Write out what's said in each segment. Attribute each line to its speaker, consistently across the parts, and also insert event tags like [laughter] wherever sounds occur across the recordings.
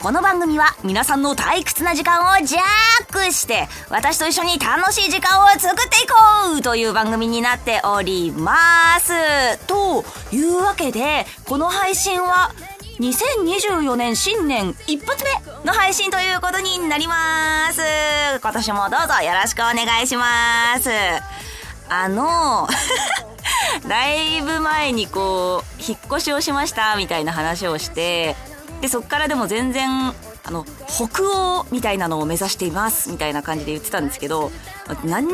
Speaker 1: この番組は皆さんの退屈な時間をジャックして私と一緒に楽しい時間を作っていこうという番組になっておりますというわけでこの配信は2024年新年一発目の配信ということになります。今年もどうぞよろしくお願いします。あのだいぶ前にこう引っ越しをしましたみたいな話をしてでそっからでも全然あの北欧みたいなのを目指していますみたいな感じで言ってたんですけど何に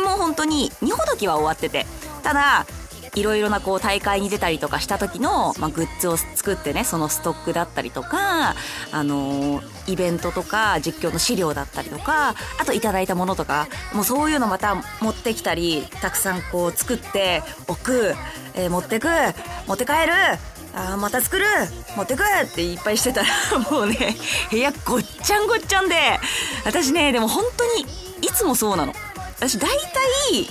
Speaker 1: も本当に2ほどきは終わっててただいろいろなこう大会に出たりとかした時の、まあ、グッズを作ってねそのストックだったりとか、あのー、イベントとか実況の資料だったりとかあといただいたものとかもうそういうのまた持ってきたりたくさんこう作っておく、えー、持ってく持って帰るあまた作る。持ってく。っていっぱいしてたら [laughs] もうね部屋ごっちゃんごっちゃんで。私ねでも本当にいつもそうなの。私大体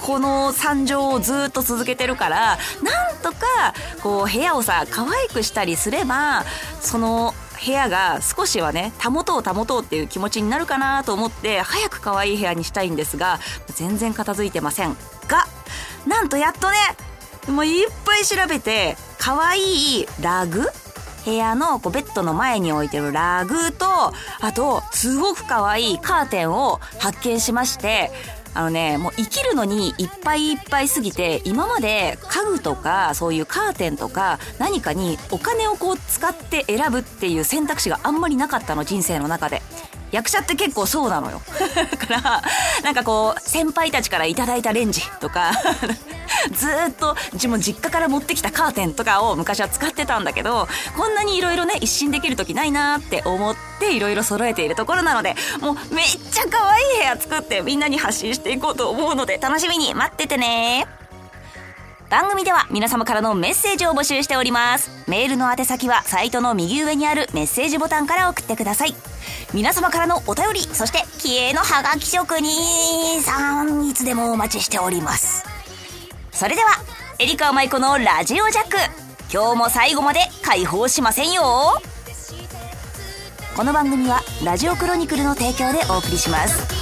Speaker 1: この惨状をずっと続けてるからなんとかこう部屋をさ可愛くしたりすればその部屋が少しはね保とう保とうっていう気持ちになるかなと思って早く可愛い部屋にしたいんですが全然片付いてません。がなんとやっとねもういっぱい調べて可愛いラグ？部屋のこうベッドの前に置いてるラグとあとすごく可愛いカーテンを発見しましてあのね、もう生きるのにいっぱいいっぱいすぎて、今まで家具とかそういうカーテンとか何かにお金をこう使って選ぶっていう選択肢があんまりなかったの、人生の中で。役者って結構そうなのよ。[laughs] だから、なんかこう、先輩たちからいただいたレンジとか [laughs] [laughs] ずっと自分実家から持ってきたカーテンとかを昔は使ってたんだけど、こんなに色々ね、一新できる時ないなって思って色々揃えているところなので、もうめっちゃ可愛い部屋作ってみんなに発信していこうと思うので楽しみに待っててね。番組では皆様からのメッセージを募集しております。メールの宛先はサイトの右上にあるメッセージボタンから送ってください。皆様からのお便り、そして気鋭のハガキ職人さん、いつでもお待ちしております。それでは、エリカマイコのラジオジャック。今日も最後まで解放しませんよ。この番組はラジオクロニクルの提供でお送りします。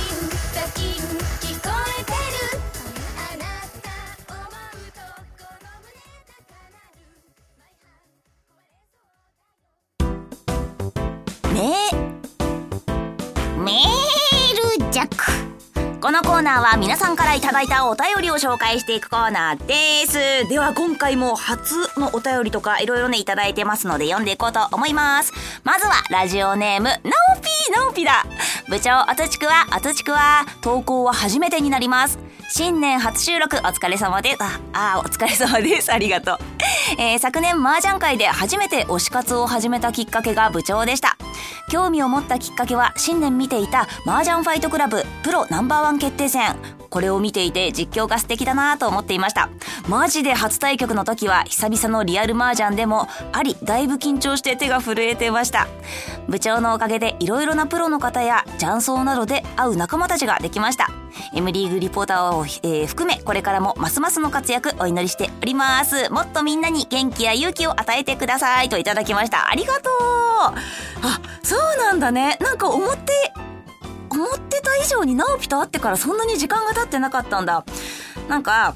Speaker 1: ーナーは皆さんからいただいたお便りを紹介していくコーナーです。では今回も初のお便りとかいろいろねいただいてますので読んでいこうと思います。まずはラジオネーム、ナオピーナオピだ部長、あとちくわ、あとちくわ、投稿は初めてになります。新年初収録お疲れ様です。あ、あお疲れ様です。ありがとう。えー、昨年麻雀会で初めて推し活を始めたきっかけが部長でした。興味を持ったきっかけは新年見ていた麻雀ファイトクラブプロナンバーワン決定戦。これを見ていて実況が素敵だなと思っていました。マジで初対局の時は久々のリアル麻雀でもあり、だいぶ緊張して手が震えてました。部長のおかげで色々なプロの方や雀荘などで会う仲間たちができました。M リーグリポーターを、えー、含めこれからもますますの活躍お祈りしております。もっとみんなに元気や勇気を与えてくださいといただきました。ありがとうあ、そうなんだね。なんか思って以上に直樹と会ってからそんなに時間が経ってなかったんだ。なんか、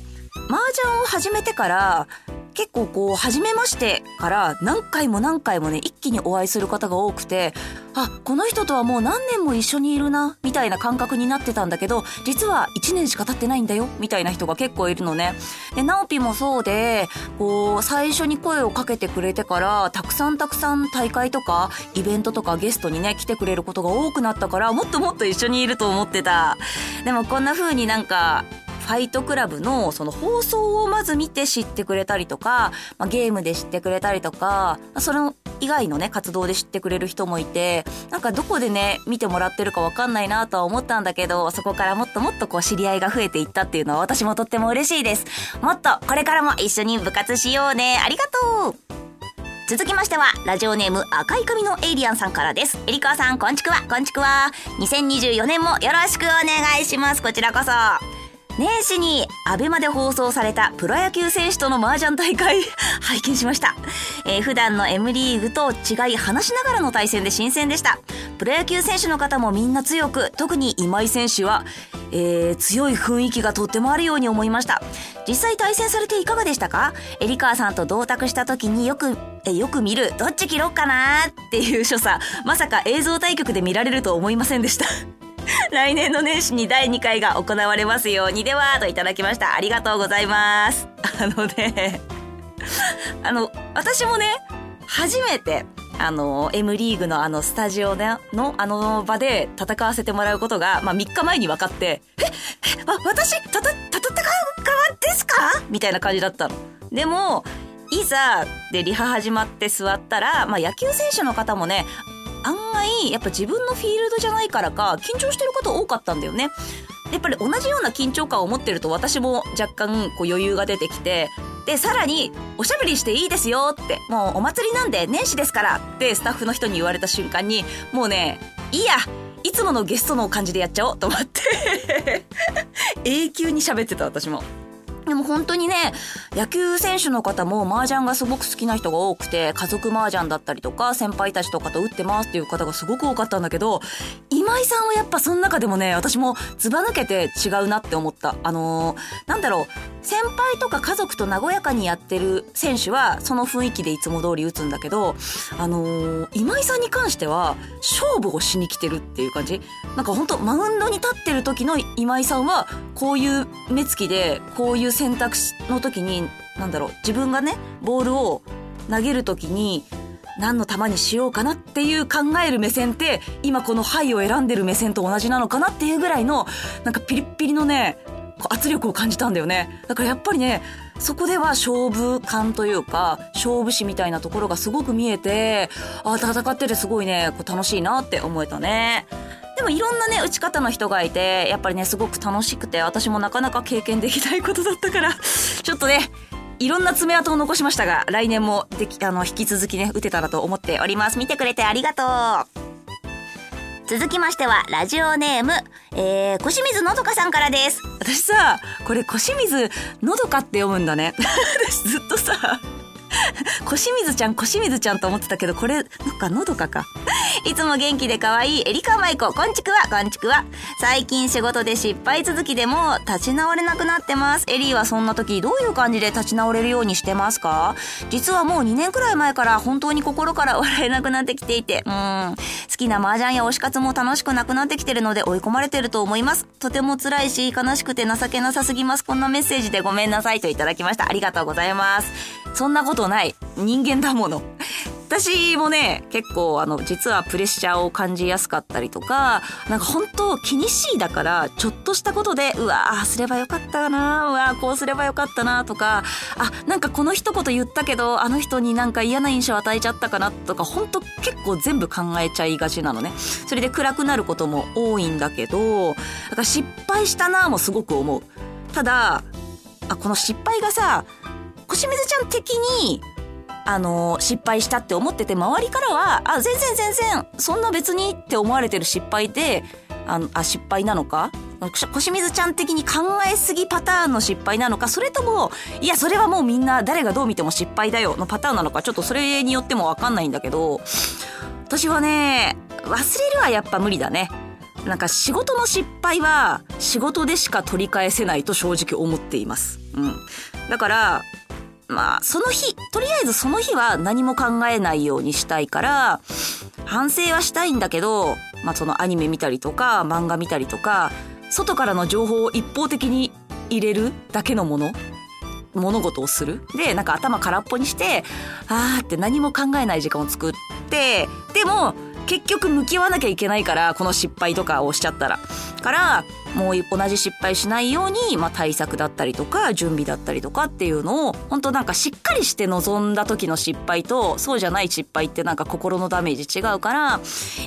Speaker 1: 麻雀を始めてから結構こう、初めましてから何回も何回もね、一気にお会いする方が多くて、あ、この人とはもう何年も一緒にいるな、みたいな感覚になってたんだけど、実は1年しか経ってないんだよ、みたいな人が結構いるのね。で、ナオピもそうで、こう、最初に声をかけてくれてから、たくさんたくさん大会とか、イベントとかゲストにね、来てくれることが多くなったから、もっともっと一緒にいると思ってた。でもこんな風になんか、ファイトクラブのその放送をまず見て知ってくれたりとか、まあ、ゲームで知ってくれたりとか、その以外のね、活動で知ってくれる人もいて、なんかどこでね、見てもらってるかわかんないなとは思ったんだけど、そこからもっともっとこう知り合いが増えていったっていうのは私もとっても嬉しいです。もっとこれからも一緒に部活しようね。ありがとう続きましては、ラジオネーム赤い髪のエイリアンさんからです。エリカさん、こんちくわ、こんちくわ。2024年もよろしくお願いします。こちらこそ。年始にアベマで放送されたプロ野球選手との麻雀大会 [laughs] 拝見しました、えー、普段の M リーグと違い話しながらの対戦で新鮮でした。プロ野球選手の方もみんな強く特に今井選手は、えー、強い雰囲気がとってもあるように思いました。実際対戦されていかがでしたか？エリカーさんと同卓した時によくえよく見るどっち切ろうかなっていう所作まさか映像対局で見られると思いませんでした。[laughs] 来年の年始に第2回が行われますようにではといただきましたありがとうございますあのね [laughs] あの私もね初めてあの M リーグのあのスタジオでのあの場で戦わせてもらうことが、まあ、3日前に分かって「ええわ私たた戦う側ですか?」みたいな感じだったの。でもいざでリハ始まって座ったら、まあ、野球選手の方もね案外やっぱ自分のフィールドじゃないからか緊張してること多かったんだよね。やっぱり同じような緊張感を持ってると私も若干こう余裕が出てきてでさらに「おしゃべりしていいですよ」って「もうお祭りなんで年始ですから」ってスタッフの人に言われた瞬間にもうねいいやいつものゲストの感じでやっちゃおうと思って [laughs] 永久に喋ってた私も。本当にね、野球選手の方も麻雀がすごく好きな人が多くて、家族麻雀だったりとか、先輩たちとかと打ってますっていう方がすごく多かったんだけど、今井さんはやっぱその中でもね、私もずば抜けて違うなって思った。あのー、なんだろう、先輩とか家族と和やかにやってる選手は、その雰囲気でいつも通り打つんだけど、あのー、今井さんに関しては、勝負をしに来てるっていう感じ。なんか本当マウンドに立ってる時の今井さんは、こういう目つきで、こういう選択の時に、なんだろう、自分がね、ボールを投げる時に、何の球にしようかなっていう考える目線って、今この牌を選んでる目線と同じなのかなっていうぐらいの、なんかピリッピリのね、圧力を感じたんだよね。だからやっぱりね、そこでは勝負感というか、勝負師みたいなところがすごく見えて、ああ、戦っててすごいね、こう楽しいなって思えたね。でもいろんなね、打ち方の人がいて、やっぱりね、すごく楽しくて、私もなかなか経験できないことだったから、[laughs] ちょっとね、いろんな爪痕を残しましたが、来年もでき、あの、引き続きね、打てたらと思っております。見てくれてありがとう。続きましては、ラジオネーム、えー、小清水のどかさんからです。私さ、これ小清水のどかって読むんだね。[laughs] 私ずっとさ、[laughs] 小清水ちゃん、小清水ちゃんと思ってたけど、これ、なんか、のどかか。[laughs] いつも元気で可愛いエリカマイコ、こんちくわ、こんちくわ。最近仕事で失敗続きでも立ち直れなくなってます。エリーはそんな時どういう感じで立ち直れるようにしてますか？実はもう2年くらい前から本当に心から [laughs] 笑えなくなってきていて、うん。好きな麻雀や推し活も楽しくなくなってきてるので追い込まれてると思います。とても辛いし、悲しくて情けなさすぎます。こんなメッセージでごめんなさいといただきました。ありがとうございます。そんなことない。人間だもの。[laughs] 私もね、結構あの、実はプレッシャーを感じやすかったりとか、なんか本当気にしいだから、ちょっとしたことで、うわあすればよかったなうわこうすればよかったなとか、あ、なんかこの一言言ったけど、あの人になんか嫌な印象与えちゃったかなとか、本当結構全部考えちゃいがちなのね。それで暗くなることも多いんだけど、だから失敗したなもすごく思う。ただ、あ、この失敗がさ、小清水ちゃん的にあの、失敗したって思ってて、周りからは、あ、全然全然、そんな別にって思われてる失敗で、ああ、失敗なのか？小清水ちゃん的に考えすぎパターンの失敗なのか、それとも、いや、それはもうみんな誰がどう見ても失敗だよのパターンなのか、ちょっとそれによってもわかんないんだけど、私はね、忘れるはやっぱ無理だね。なんか仕事の失敗は仕事でしか取り返せないと正直思っています。うん。だから、まあ、その日、とりあえずその日は何も考えないようにしたいから、反省はしたいんだけど、まあそのアニメ見たりとか、漫画見たりとか、外からの情報を一方的に入れるだけのもの物事をする。で、なんか頭空っぽにして、あーって何も考えない時間を作って、でも、結局向き合わなきゃいけないからこの失敗とかをしちゃったら。からもう同じ失敗しないように、まあ、対策だったりとか準備だったりとかっていうのを本当なんかしっかりして臨んだ時の失敗とそうじゃない失敗ってなんか心のダメージ違うからや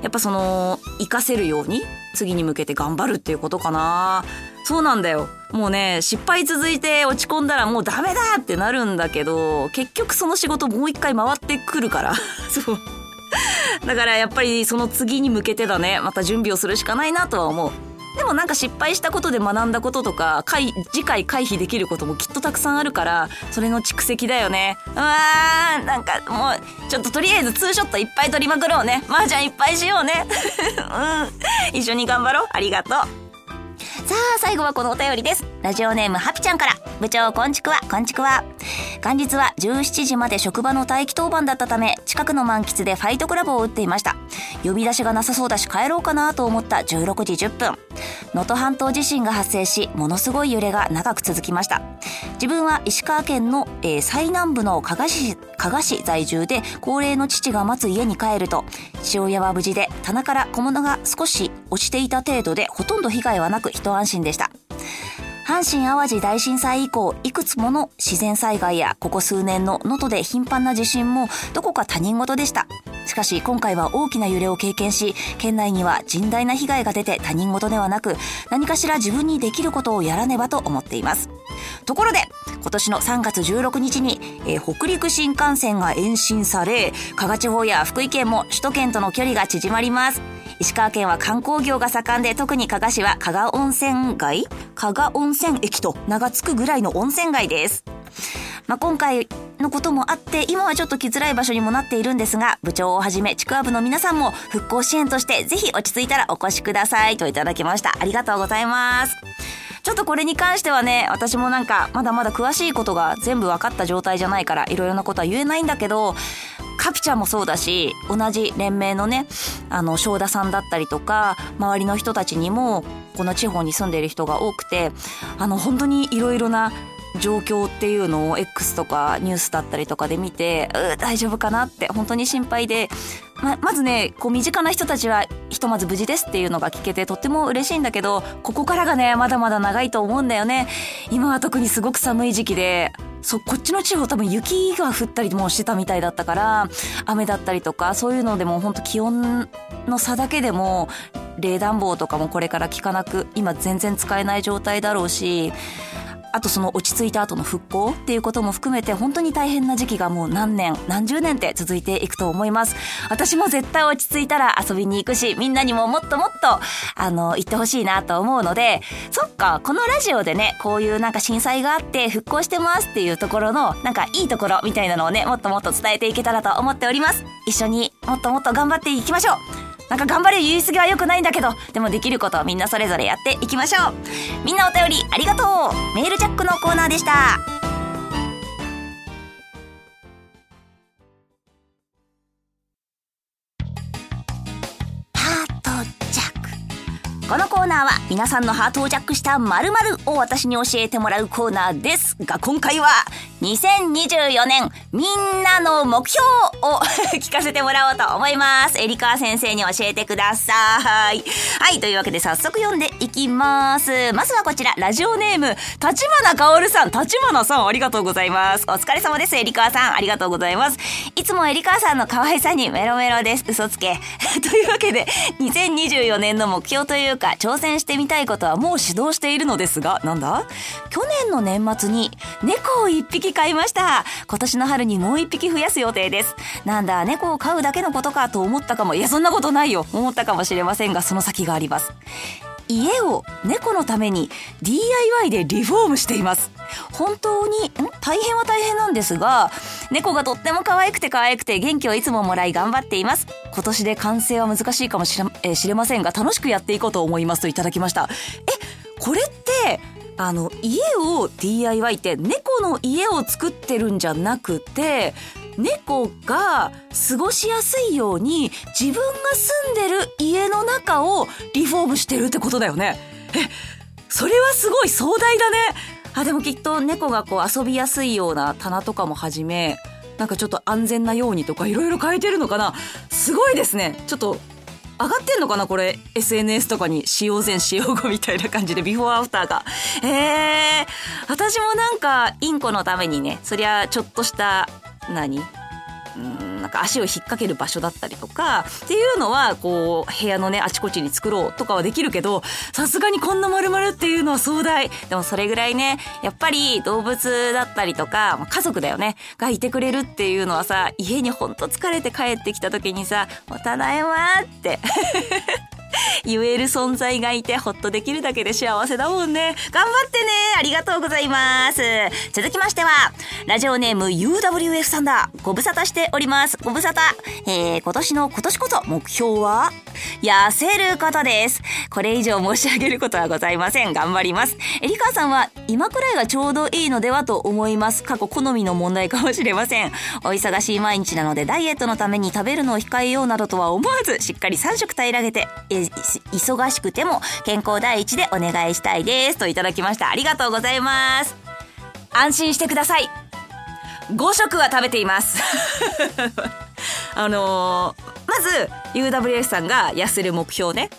Speaker 1: っぱその活かせるように次に向けて頑張るっていうことかな。そうなんだよ。もうね失敗続いて落ち込んだらもうダメだってなるんだけど結局その仕事もう一回回ってくるから。[laughs] そう。だからやっぱりその次に向けてだね。また準備をするしかないなとは思う。でもなんか失敗したことで学んだこととか次回回避できることもきっとたくさんあるからそれの蓄積だよね。うわーなんかもうちょっととりあえずツーショットいっぱい撮りまくろうね。麻雀いっぱいしようね。うん。一緒に頑張ろう。ありがとう。さあ最後はこのお便りです。ラジオネームハピちゃんから。部長こんちくわこんちくわ。元日は17時まで職場の待機当番だったため近くの満喫でファイトクラブを打っていました。呼び出しがなさそうだし帰ろうかなと思った16時10分。能登半島地震が発生しものすごい揺れが長く続きました。自分は石川県の、えー、最南部の加賀市加賀市在住で高齢の父が待つ家に帰ると父親は無事で棚から小物が少し落ちていた程度でほとんど被害はなく一安心でした。阪神淡路大震災以降、いくつもの自然災害やここ数年の能登で頻繁な地震もどこか他人事でした。しかし今回は大きな揺れを経験し、県内には甚大な被害が出て他人事ではなく、何かしら自分にできることをやらねばと思っています。ところで、今年の3月16日に、えー、北陸新幹線が延伸され、加賀地方や福井県も首都圏との距離が縮まります。石川県は観光業が盛んで特に加賀市は加賀温泉街加賀温泉駅と名が付くぐらいの温泉街です。まあ、今回のこともあって今はちょっと来づらい場所にもなっているんですが部長をはじめちくわ部の皆さんも復興支援としてぜひ落ち着いたらお越しくださいといただきました。ありがとうございます。ちょっとこれに関してはね私もなんかまだまだ詳しいことが全部分かった状態じゃないからいろいろなことは言えないんだけどカピちゃんもそうだし同じ連盟のねあの正田さんだったりとか周りの人たちにもこの地方に住んでいる人が多くてあの本当にいろいろな状況っていうのを X とかニュースだったりとかで見てう大丈夫かなって本当に心配でままずねこう身近な人たちはひとまず無事ですっていうのが聞けてとっても嬉しいんだけどここからがねまだまだ長いと思うんだよね。今は特にすごく寒い時期でそうこっちの地方多分雪が降ったりもしてたみたいだったから雨だったりとかそういうのでも本当気温の差だけでも冷暖房とかもこれから効かなく今全然使えない状態だろうしあとその落ち着いた後の復興っていうことも含めて本当に大変な時期がもう何年何十年って続いていくと思います。私も絶対落ち着いたら遊びに行くしみんなにももっともっとあの行ってほしいなと思うのでそっかこのラジオでねこういうなんか震災があって復興してますっていうところのなんかいいところみたいなのをねもっともっと伝えていけたらと思っております。一緒にもっともっと頑張っていきましょう。なんか頑張れ言い過ぎは良くないんだけど、でもできることをみんなそれぞれやっていきましょう。みんなお便りありがとうメールジャックのコーナーでした。このコーナーは皆さんのハートをジャックした〇〇を私に教えてもらうコーナーですが今回は2024年みんなの目標を [laughs] 聞かせてもらおうと思います。エリカ先生に教えてください。はい、というわけで早速読んでいきます。まずはこちら、ラジオネーム、立花かおるさん。立花さん、ありがとうございます。お疲れ様です、エリカさん。ありがとうございます。いつもエリカさんの可愛さにメロメロです。嘘つけ。[laughs] というわけで、2024年の目標というか、挑戦してみたいことはもう指導しているのですが、なんだ？去年の年末に猫を一匹買いました。今年の春にもう一匹増やす予定です。なんだ、猫を飼うだけのことかと思ったかも。いや、そんなことないよ。思ったかもしれませんが、その先があります。家を猫のために DIY でリフォームしています。本当に、ん？大変は大変なんですが、猫がとっても可愛くて可愛くて元気をいつももらい頑張っています。今年で完成は難しいかもしれ,、えー、知れませんが、楽しくやっていこうと思いますといただきました。え、これって、あの家を DIY って猫の家を作ってるんじゃなくて猫が過ごしやすいように自分が住んでる家の中をリフォームしてるってことだよね。え、それはすごい壮大だね。あ、でもきっと猫がこう遊びやすいような棚とかもはじめ、なんかちょっと安全なようにとかいろいろ変えてるのかなすごいですねちょっと上がってんのかなこれ？SNS とかに使用前使用後みたいな感じでビフォーアフターが。ええー、私もなんかインコのためにねそりゃちょっとした何？うんなんか足を引っ掛ける場所だったりとかっていうのはこう部屋のねあちこちに作ろうとかはできるけどさすがにこんな丸々っていうのは壮大。でもそれぐらいねやっぱり動物だったりとか家族だよねがいてくれるっていうのはさ家にほんと疲れて帰ってきた時にさ「ただいま」って。[laughs] 言える存在がいてほっとできるだけで幸せだもんね。頑張ってねありがとうございます。続きましては、ラジオネーム UWF さんだ。ご無沙汰しております。ご無沙汰。えー、今年の今年こそ目標は？痩せることです。これ以上申し上げることはございません。頑張ります。えりかさんは今くらいがちょうどいいのではと思います。過去好みの問題かもしれません。お忙しい毎日なのでダイエットのために食べるのを控えようなどとは思わず、しっかり3食平らげて、え忙しくても健康第一でお願いしたいです。といただきました。ありがとうございます。安心してください。5食は食べています。[laughs] あのー、まず UWS さんが痩せる目標ね。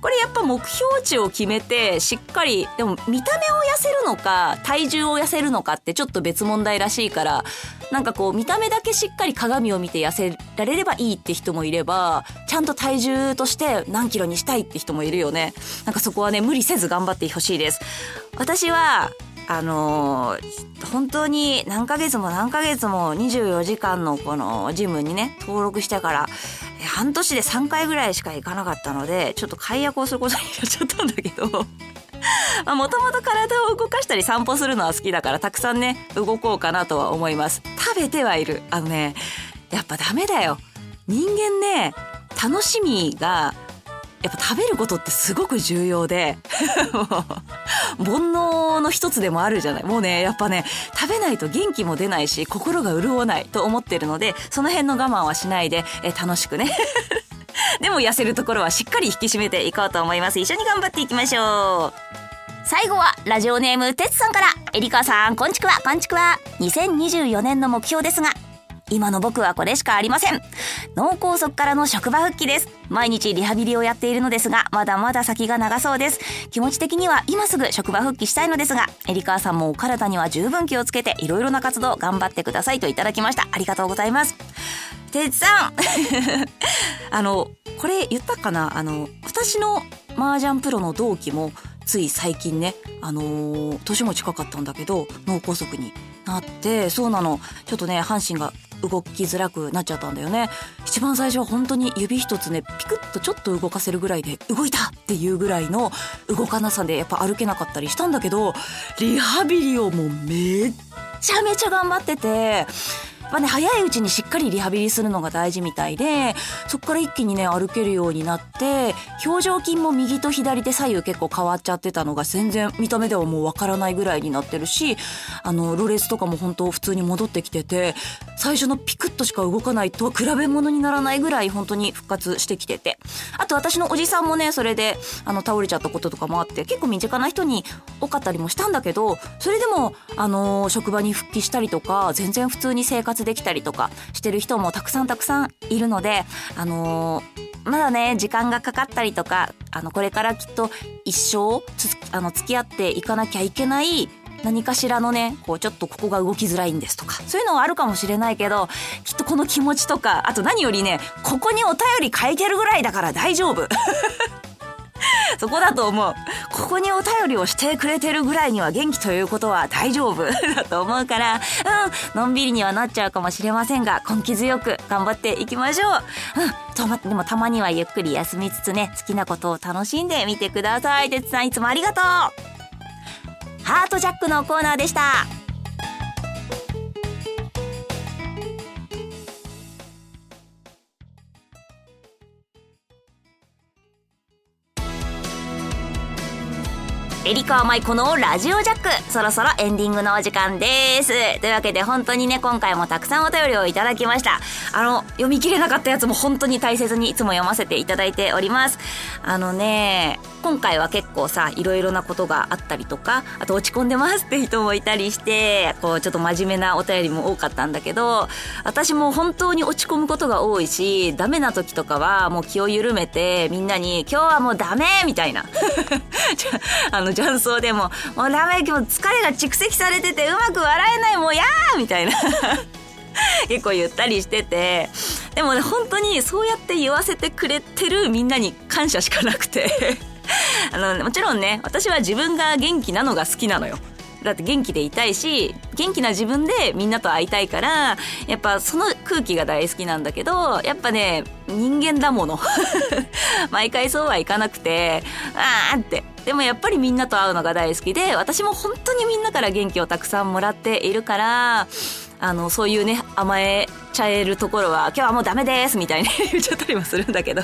Speaker 1: これやっぱ目標値を決めてしっかりでも見た目を痩せるのか体重を痩せるのかってちょっと別問題らしいからなんかこう見た目だけしっかり鏡を見て痩せられればいいって人もいればちゃんと体重として何キロにしたいって人もいるよね。なんかそこはね無理せず頑張ってほしいです。私はあのー、本当に何ヶ月も何ヶ月も24時間のこのジムにね登録してから半年で3回ぐらいしか行かなかったのでちょっと解約をすることになっちゃったんだけど。[laughs] もともと体を動かしたり散歩するのは好きだからたくさんね動こうかなとは思います。食べてはいる。あのねやっぱダメだよ。人間ね楽しみがやっぱ食べることってすごく重要で。[laughs] 煩悩の一つでもあるじゃない。もうねやっぱね食べないと元気も出ないし心が潤わないと思ってるのでその辺の我慢はしないでえ楽しくね。[laughs] でも痩せるところはしっかり引き締めていこうと思います。一緒に頑張っていきましょう。最後はラジオネームてつさんから。えりかさんこんちくわ。こんちくわ。2024年の目標ですが今の僕はこれしかありません。脳梗塞からの職場復帰です。毎日リハビリをやっているのですが、まだまだ先が長そうです。気持ち的には今すぐ職場復帰したいのですが、エリカーさんもお体には十分気をつけて、いろいろな活動頑張ってくださいといただきました。ありがとうございます。てつさん [laughs] あの、これ言ったかな？あの、私の麻雀プロの同期も、つい最近ね、あのー、年も近かったんだけど、脳梗塞になって、そうなの、ちょっとね、半身が動きづらくなっちゃったんだよね。一番最初は本当に指一つねピクッとちょっと動かせるぐらいで動いたっていうぐらいの動かなさでやっぱ歩けなかったりしたんだけどリハビリをもうめっちゃめちゃ頑張っててぱね早いうちにしっかりリハビリするのが大事みたいでそこから一気にね歩けるようになって表情筋も右と左で左右結構変わっちゃってたのが全然見た目ではもうわからないぐらいになってるしあのロレスとかも本当普通に戻ってきてて最初のピクッとしか動かないとは比べ物にならないぐらい本当に復活してきてて。あと私のおじさんもねそれであの倒れちゃったこととかもあって結構身近な人に多かったりもしたんだけどそれでもあの職場に復帰したりとか全然普通に生活できたりとかしてる人もたくさんたくさんいるので、あのー、まだね、時間がかかったりとか、あの、これからきっと一生あの、付き合っていかなきゃいけない何かしらのね、こうちょっとここが動きづらいんですとか、そういうのはあるかもしれないけど、きっとこの気持ちとか、あと何よりね、ここにお便り書いてるぐらいだから大丈夫。[laughs] [laughs] そこだと思う。ここにお便りをしてくれてるぐらいには元気ということは大丈夫 [laughs] だと思うから、うん、のんびりにはなっちゃうかもしれませんが、根気強く頑張っていきましょう。うん、とま、でもたまにはゆっくり休みつつね、好きなことを楽しんでみてください。てつさんいつもありがとうハートジャックのコーナーでした。エリカーマイコのラジオジャック。そろそろエンディングのお時間です。というわけで本当にね、今回もたくさんお便りをいただきました。あの、読み切れなかったやつも本当に大切にいつも読ませていただいております。あのね、今回は結構さいろいろなことがあったりとかあと落ち込んでますって人もいたりしてこうちょっと真面目なお便りも多かったんだけど私も本当に落ち込むことが多いしダメな時とかはもう気を緩めてみんなに「今日はもうダメ!」みたいな [laughs] あの雀荘でも「もうダメ今日疲れが蓄積されててうまく笑えないもうやー!」みたいな [laughs] 結構言ったりしててでもね本当にそうやって言わせてくれてるみんなに感謝しかなくて [laughs] あのもちろんね私は自分が元気なのが好きなのよ。だって元気でいたいし元気な自分でみんなと会いたいからやっぱその空気が大好きなんだけどやっぱね人間だもの。[laughs] 毎回そうはいかなくてあーって。でもやっぱりみんなと会うのが大好きで私も本当にみんなから元気をたくさんもらっているからあのそういうね甘えちゃえるところは今日はもうダメですみたいに [laughs] 言っちゃったりもするんだけど。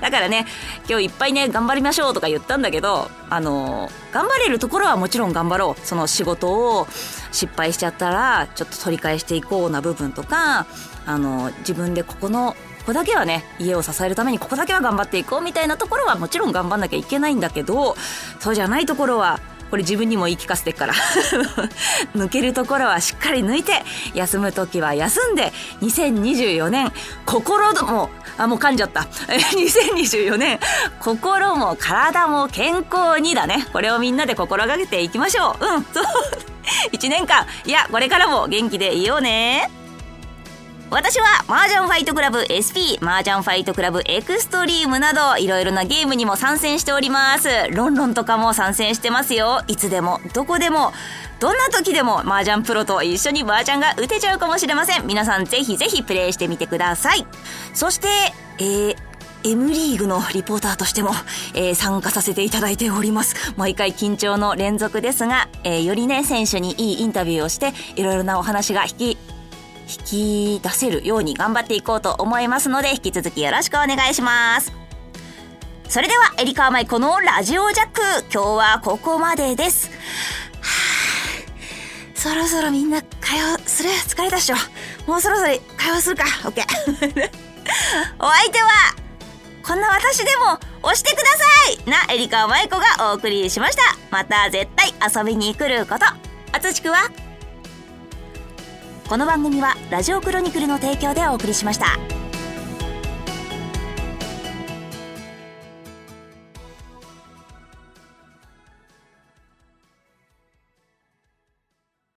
Speaker 1: だからね今日いっぱいね頑張りましょうとか言ったんだけどあの頑張れるところはもちろん頑張ろう。その仕事を失敗しちゃったらちょっと取り返していこうな部分とかあの自分でここのここだけはね家を支えるためにここだけは頑張っていこうみたいなところはもちろん頑張んなきゃいけないんだけどそうじゃないところはこれ自分にも言い聞かせてから。[laughs] 抜けるところはしっかり抜いて休む時は休んで2024年心もあもう噛んじゃった。[laughs] 2024年心も体も健康にだね。これをみんなで心がけていきましょう。うん。そう。1年間。いやこれからも元気でいようね。私は麻雀ファイトクラブ SP、麻雀ファイトクラブエクストリームなどいろいろなゲームにも参戦しております。ロンロンとかも参戦してますよ。いつでも、どこでも、どんな時でも麻雀プロと一緒に麻雀が打てちゃうかもしれません。皆さんぜひぜひプレイしてみてください。そして、えー、M リーグのリポーターとしても、えー、参加させていただいております。毎回緊張の連続ですが、えー、よりね、選手にいいインタビューをして、いろいろなお話が引き引き出せるように頑張っていこうと思いますので、引き続きよろしくお願いします。それでは、エリカーマイコのラジオジャック。今日はここまでです。そろそろみんな会話する？疲れたっしょ？もうそろそろ会話するか？オッケー。[laughs] お相手は、こんな私でも押してくださいなエリカマイコがお送りしました。また絶対遊びに来ること。あつしくは？この番組はラジオクロニクルの提供でお送りしました。